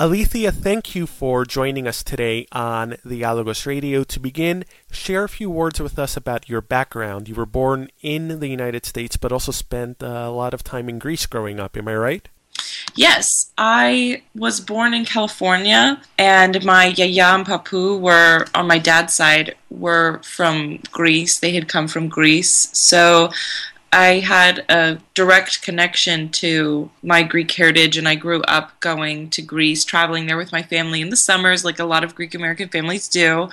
Alethea, thank you for joining us today on the Dialogos Radio. To begin, share a few words with us about your background. You were born in the United States, but also spent a lot of time in Greece growing up. Am I right? Yes, I was born in California, and my yaya and papu were on my dad's side were from Greece. They had come from Greece, so I had a direct connection to my Greek heritage, and I grew up going to Greece, traveling there with my family in the summers, like a lot of Greek American families do.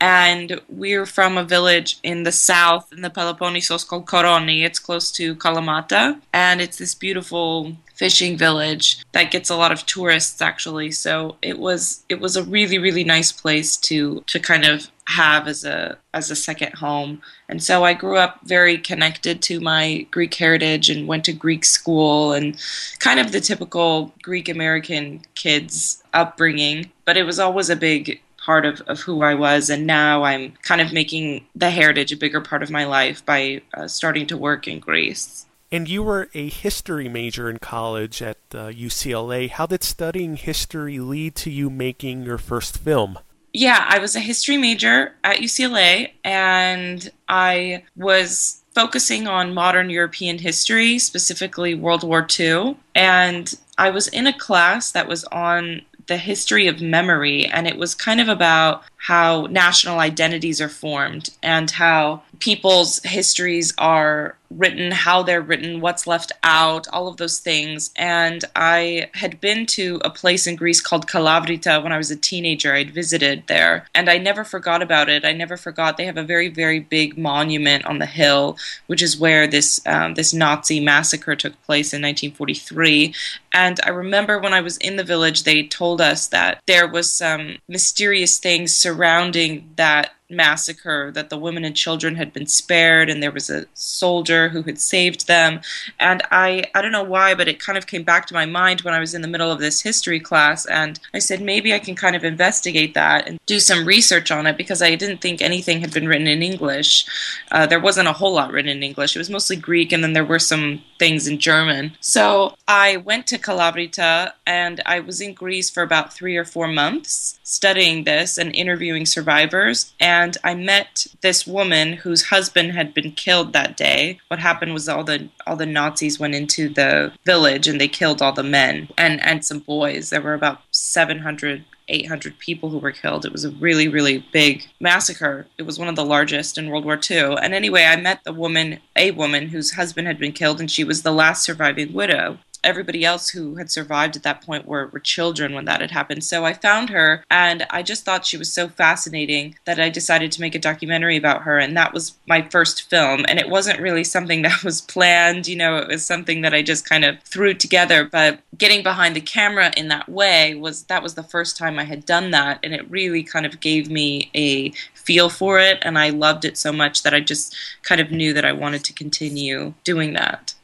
And we're from a village in the south in the Peloponnesos called Koroni. It's close to Kalamata, and it's this beautiful fishing village that gets a lot of tourists actually. So it was it was a really really nice place to to kind of have as a as a second home. And so I grew up very connected to my Greek heritage and went to Greek school and kind of the typical Greek American kids upbringing, but it was always a big part of, of who I was. And now I'm kind of making the heritage a bigger part of my life by uh, starting to work in Greece. And you were a history major in college at uh, UCLA. How did studying history lead to you making your first film? Yeah, I was a history major at UCLA and I was focusing on modern European history, specifically World War II. And I was in a class that was on the history of memory, and it was kind of about how national identities are formed and how people's histories are written, how they're written, what's left out, all of those things. And I had been to a place in Greece called Kalavrita when I was a teenager. I'd visited there and I never forgot about it. I never forgot. They have a very, very big monument on the hill, which is where this, um, this Nazi massacre took place in 1943. And I remember when I was in the village, they told us that there was some mysterious things surrounding that massacre that the women and children had been spared and there was a soldier who had saved them. And i i don't know why but it kind of came back to my mind when i was in the middle of this history class and i said maybe i can kind of investigate that and do some research on it because i didn't think anything had been written in english. Uh, there wasn't a whole lot written in english. It was mostly greek and then there were some things in german. So i went to kalavrita and i was in greece for about three or four months studying this and interviewing survivors and and I met this woman whose husband had been killed that day. What happened was all the all the Nazis went into the village and they killed all the men and and some boys. There were about 700 800 people who were killed. It was a really, really big massacre. It was one of the largest in World War II. And anyway, I met the woman, a woman whose husband had been killed, and she was the last surviving widow everybody else who had survived at that point were, were children when that had happened. So I found her and I just thought she was so fascinating that I decided to make a documentary about her. And that was my first film. And it wasn't really something that was planned, you know, it was something that I just kind of threw together. But getting behind the camera in that way was that was the first time I had done that. And it really kind of gave me a feel for it. And I loved it so much that I just kind of knew that I wanted to continue doing that.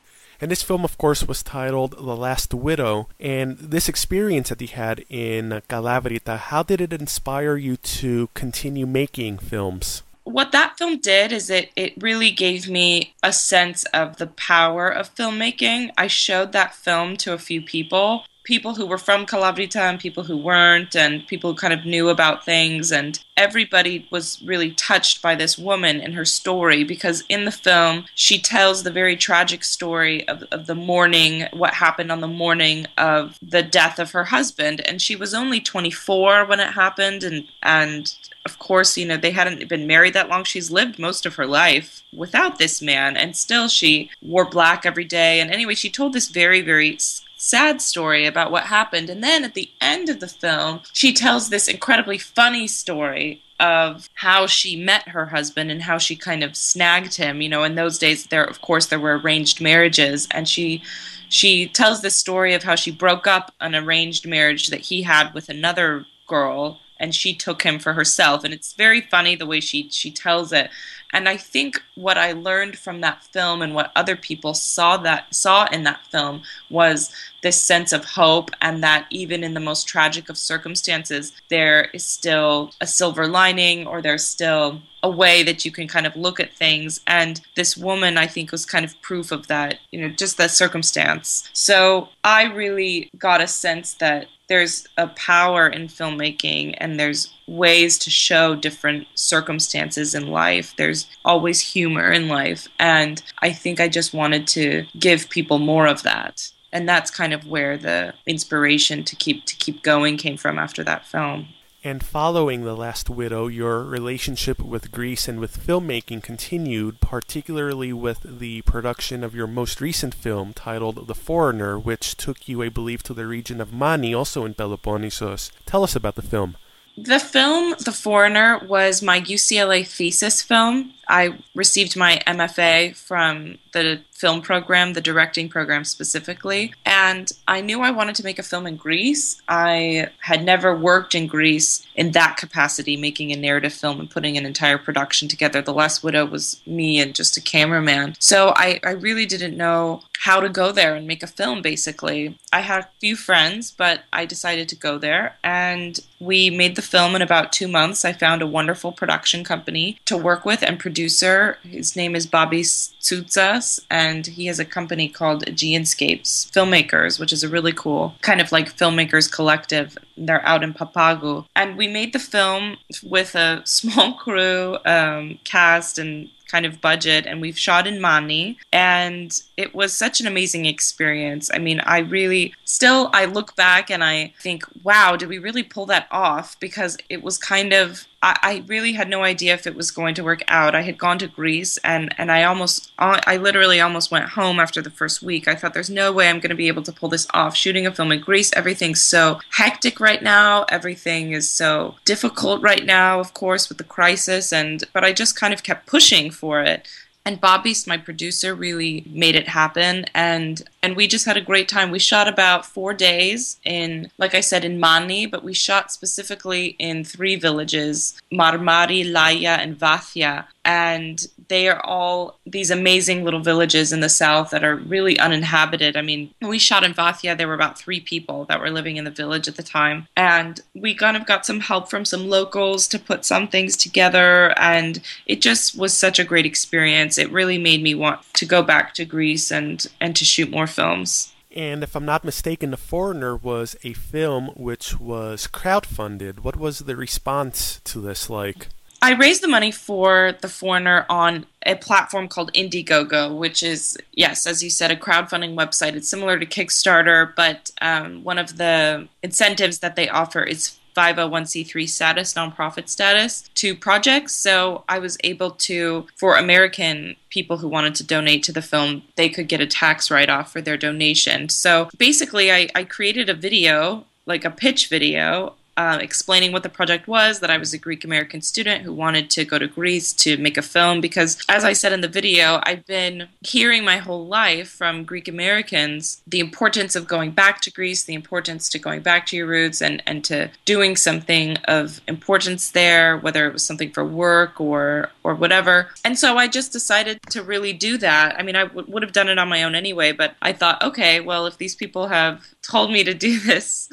And this film, of course, was titled The Last Widow. And this experience that you had in Kalavrita, how did it inspire you to continue making films? What that film did is it, it really gave me a sense of the power of filmmaking. I showed that film to a few people people who were from Kalavrita and people who weren't, and people who kind of knew about things. And everybody was really touched by this woman and her story because in the film, she tells the very tragic story of, of the morning, what happened on the morning of the death of her husband. And she was only 24 when it happened. And, and of course, you know, they hadn't been married that long. She's lived most of her life without this man, and still she wore black every day. And anyway, she told this very, very sad story about what happened. And then at the end of the film, she tells this incredibly funny story of how she met her husband and how she kind of snagged him. You know, in those days there of course there were arranged marriages and she she tells the story of how she broke up an arranged marriage that he had with another girl and she took him for herself. And it's very funny the way she she tells it. And I think what I learned from that film and what other people saw that saw in that film was this sense of hope and that even in the most tragic of circumstances there is still a silver lining or there's still a way that you can kind of look at things. And this woman I think was kind of proof of that you know just that circumstance. So I really got a sense that there's a power in filmmaking and there's ways to show different circumstances in life. There's always humor in life. And I think I just wanted to give people more of that. And that's kind of where the inspiration to keep to keep going came from after that film. And following The Last Widow, your relationship with Greece and with filmmaking continued, particularly with the production of your most recent film titled The Foreigner, which took you, I believe, to the region of Mani, also in Peloponnesos. Tell us about the film. The film, The Foreigner, was my UCLA thesis film. I received my MFA from the film program, the directing program specifically, and I knew I wanted to make a film in Greece. I had never worked in Greece in that capacity, making a narrative film and putting an entire production together. The Last Widow was me and just a cameraman. So I, I really didn't know how to go there and make a film, basically. I had a few friends, but I decided to go there, and we made the film in about two months. I found a wonderful production company to work with and producer. His name is Bobby Tsoutsas, and he has a company called Geanscapes Filmmakers, which is a really cool kind of like filmmakers collective. They're out in Papagou. And we made the film with a small crew, um, cast, and kind of budget and we've shot in Mani and it was such an amazing experience. I mean, I really still I look back and I think, wow, did we really pull that off because it was kind of I, I really had no idea if it was going to work out. I had gone to Greece and, and I almost, I literally almost went home after the first week. I thought there's no way I'm going to be able to pull this off. Shooting a film in Greece, everything's so hectic right now. Everything is so difficult right now, of course, with the crisis. And, but I just kind of kept pushing for it and Bobby's my producer, really made it happen, and and we just had a great time. We shot about four days in, like I said, in Mani, but we shot specifically in three villages: Marmari, Laia, and Vathia, and they are all these amazing little villages in the south that are really uninhabited. I mean, we shot in Vathia, there were about three people that were living in the village at the time, and we kind of got some help from some locals to put some things together, and it just was such a great experience. It really made me want to go back to Greece and and to shoot more films. And if I'm not mistaken, The Foreigner was a film which was crowdfunded. What was the response to this like? I raised the money for The Foreigner on a platform called Indiegogo, which is, yes, as you said, a crowdfunding website. It's similar to Kickstarter, but um, one of the incentives that they offer is 501c3 status, nonprofit status to projects. So I was able to, for American people who wanted to donate to the film, they could get a tax write off for their donation. So basically, I, I created a video, like a pitch video uh, explaining what the project was, that I was a Greek American student who wanted to go to Greece to make a film. Because, as I said in the video, I've been hearing my whole life from Greek Americans the importance of going back to Greece, the importance to going back to your roots and, and to doing something of importance there, whether it was something for work or, or whatever. And so I just decided to really do that. I mean, I w- would have done it on my own anyway, but I thought, okay, well, if these people have told me to do this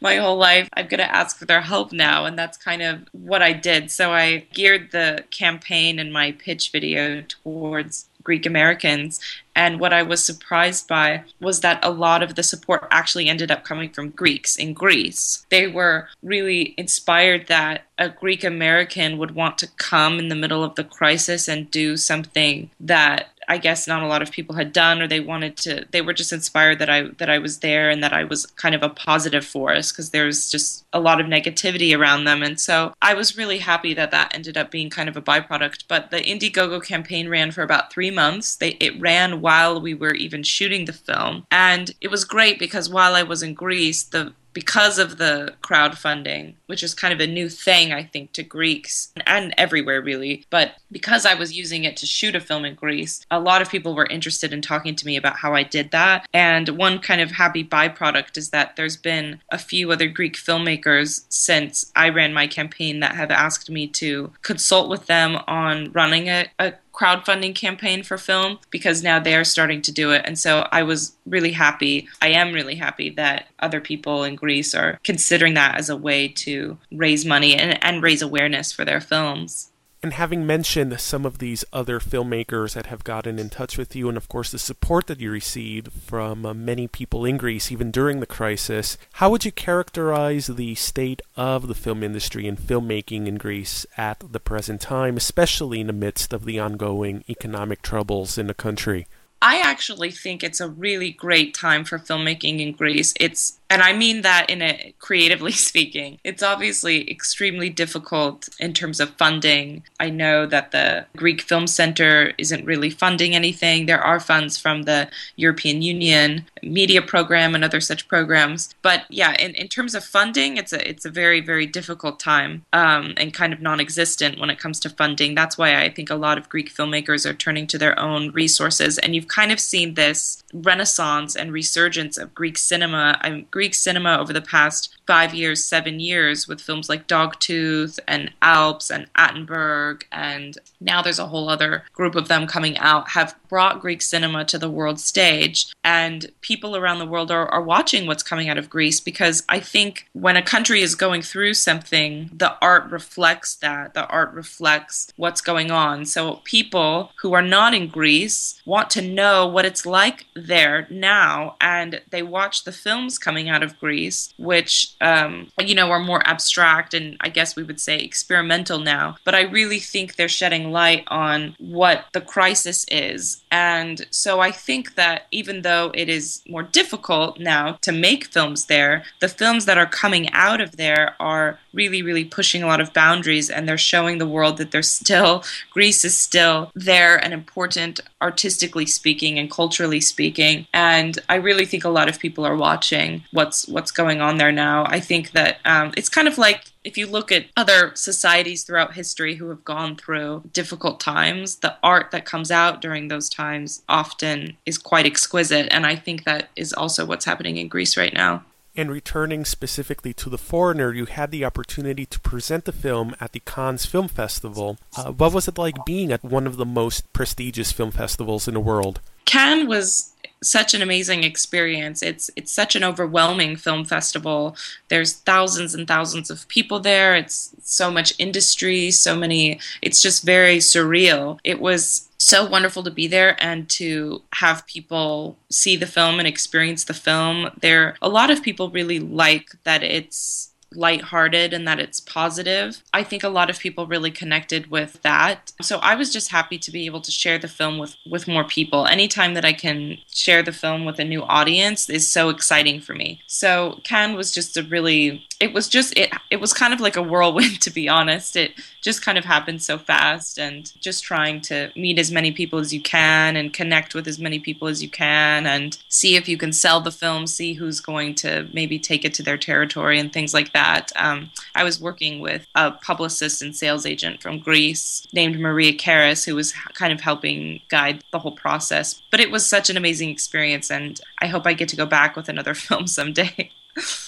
my whole life, I'm going to ask ask for their help now. And that's kind of what I did. So I geared the campaign and my pitch video towards Greek Americans. And what I was surprised by was that a lot of the support actually ended up coming from Greeks in Greece. They were really inspired that a Greek American would want to come in the middle of the crisis and do something that I guess not a lot of people had done, or they wanted to. They were just inspired that I that I was there and that I was kind of a positive force because there's just a lot of negativity around them, and so I was really happy that that ended up being kind of a byproduct. But the Indiegogo campaign ran for about three months. They it ran while we were even shooting the film, and it was great because while I was in Greece, the because of the crowdfunding, which is kind of a new thing, I think, to Greeks and everywhere really. But because I was using it to shoot a film in Greece, a lot of people were interested in talking to me about how I did that. And one kind of happy byproduct is that there's been a few other Greek filmmakers since I ran my campaign that have asked me to consult with them on running a, a crowdfunding campaign for film because now they are starting to do it. And so I was really happy. I am really happy that other people in Greece are considering that as a way to raise money and, and raise awareness for their films. And having mentioned some of these other filmmakers that have gotten in touch with you, and of course the support that you received from uh, many people in Greece, even during the crisis, how would you characterize the state of the film industry and filmmaking in Greece at the present time, especially in the midst of the ongoing economic troubles in the country? I actually think it's a really great time for filmmaking in Greece. It's and I mean that in a creatively speaking. It's obviously extremely difficult in terms of funding. I know that the Greek Film Center isn't really funding anything. There are funds from the European Union media program and other such programs. But yeah, in, in terms of funding, it's a it's a very very difficult time um, and kind of non-existent when it comes to funding. That's why I think a lot of Greek filmmakers are turning to their own resources, and you've kind of seen this renaissance and resurgence of Greek cinema. I'm, Greek cinema over the past five years, seven years, with films like Dogtooth and Alps and Attenberg, and now there's a whole other group of them coming out, have brought Greek cinema to the world stage. And people around the world are, are watching what's coming out of Greece because I think when a country is going through something, the art reflects that. The art reflects what's going on. So people who are not in Greece want to know what it's like there now, and they watch the films coming out of Greece, which um, you know are more abstract and I guess we would say experimental now. But I really think they're shedding light on what the crisis is, and so I think that even though it is more difficult now to make films there, the films that are coming out of there are really, really pushing a lot of boundaries and they're showing the world that there's still, Greece is still there and important artistically speaking and culturally speaking. And I really think a lot of people are watching what's what's going on there now. I think that um, it's kind of like if you look at other societies throughout history who have gone through difficult times, the art that comes out during those times often is quite exquisite. And I think that is also what's happening in Greece right now. And returning specifically to The Foreigner, you had the opportunity to present the film at the Cannes Film Festival. Uh, what was it like being at one of the most prestigious film festivals in the world? Cannes was such an amazing experience. It's it's such an overwhelming film festival. There's thousands and thousands of people there. It's so much industry, so many. It's just very surreal. It was so wonderful to be there and to have people see the film and experience the film. There a lot of people really like that it's lighthearted and that it's positive. I think a lot of people really connected with that. So I was just happy to be able to share the film with with more people. Anytime that I can share the film with a new audience is so exciting for me. So Cannes was just a really it was just it it was kind of like a whirlwind to be honest. It just kind of happened so fast and just trying to meet as many people as you can and connect with as many people as you can and see if you can sell the film, see who's going to maybe take it to their territory and things like that. Um, I was working with a publicist and sales agent from Greece named Maria Karas who was kind of helping guide the whole process. But it was such an amazing experience and I hope I get to go back with another film someday.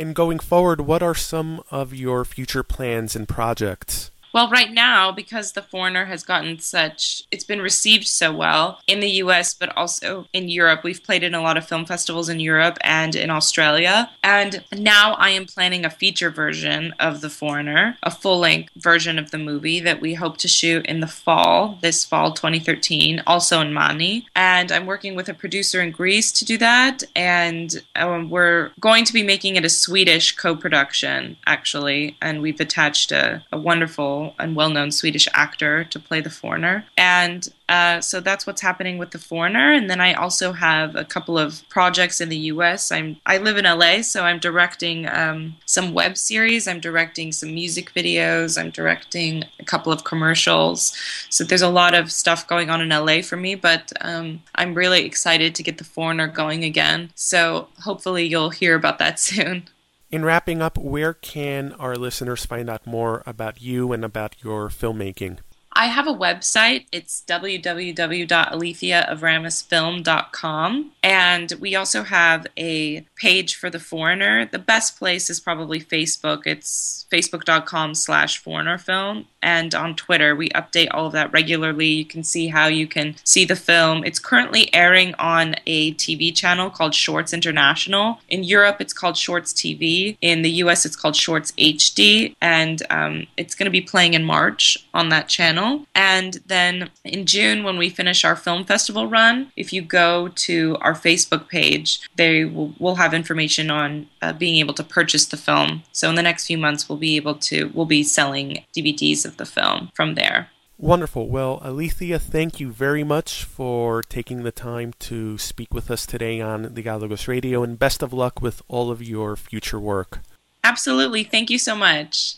And going forward, what are some of your future plans and projects? Well, right now, because The Foreigner has gotten such, it's been received so well in the US, but also in Europe. We've played in a lot of film festivals in Europe and in Australia. And now I am planning a feature version of The Foreigner, a full length version of the movie that we hope to shoot in the fall, this fall 2013, also in Mani. And I'm working with a producer in Greece to do that. And um, we're going to be making it a Swedish co production, actually. And we've attached a, a wonderful and well known Swedish actor to play the foreigner. And uh, so that's what's happening with the foreigner. And then I also have a couple of projects in the US. I'm I live in LA, so I'm directing um, some web series, I'm directing some music videos, I'm directing a couple of commercials. So there's a lot of stuff going on in LA for me, but um, I'm really excited to get the foreigner going again. So hopefully you'll hear about that soon. In wrapping up, where can our listeners find out more about you and about your filmmaking? I have a website. It's www.aletheaoframosfilm.com. And we also have a page for The Foreigner. The best place is probably Facebook. It's facebook.com slash foreignerfilm. And on Twitter, we update all of that regularly. You can see how you can see the film. It's currently airing on a TV channel called Shorts International. In Europe, it's called Shorts TV. In the US, it's called Shorts HD. And um, it's going to be playing in March on that channel. And then in June, when we finish our film festival run, if you go to our Facebook page, they will we'll have information on uh, being able to purchase the film. So in the next few months, we'll be able to we'll be selling DVDs of the film from there. Wonderful. Well, Alethea, thank you very much for taking the time to speak with us today on the Dialogos Radio, and best of luck with all of your future work. Absolutely. Thank you so much.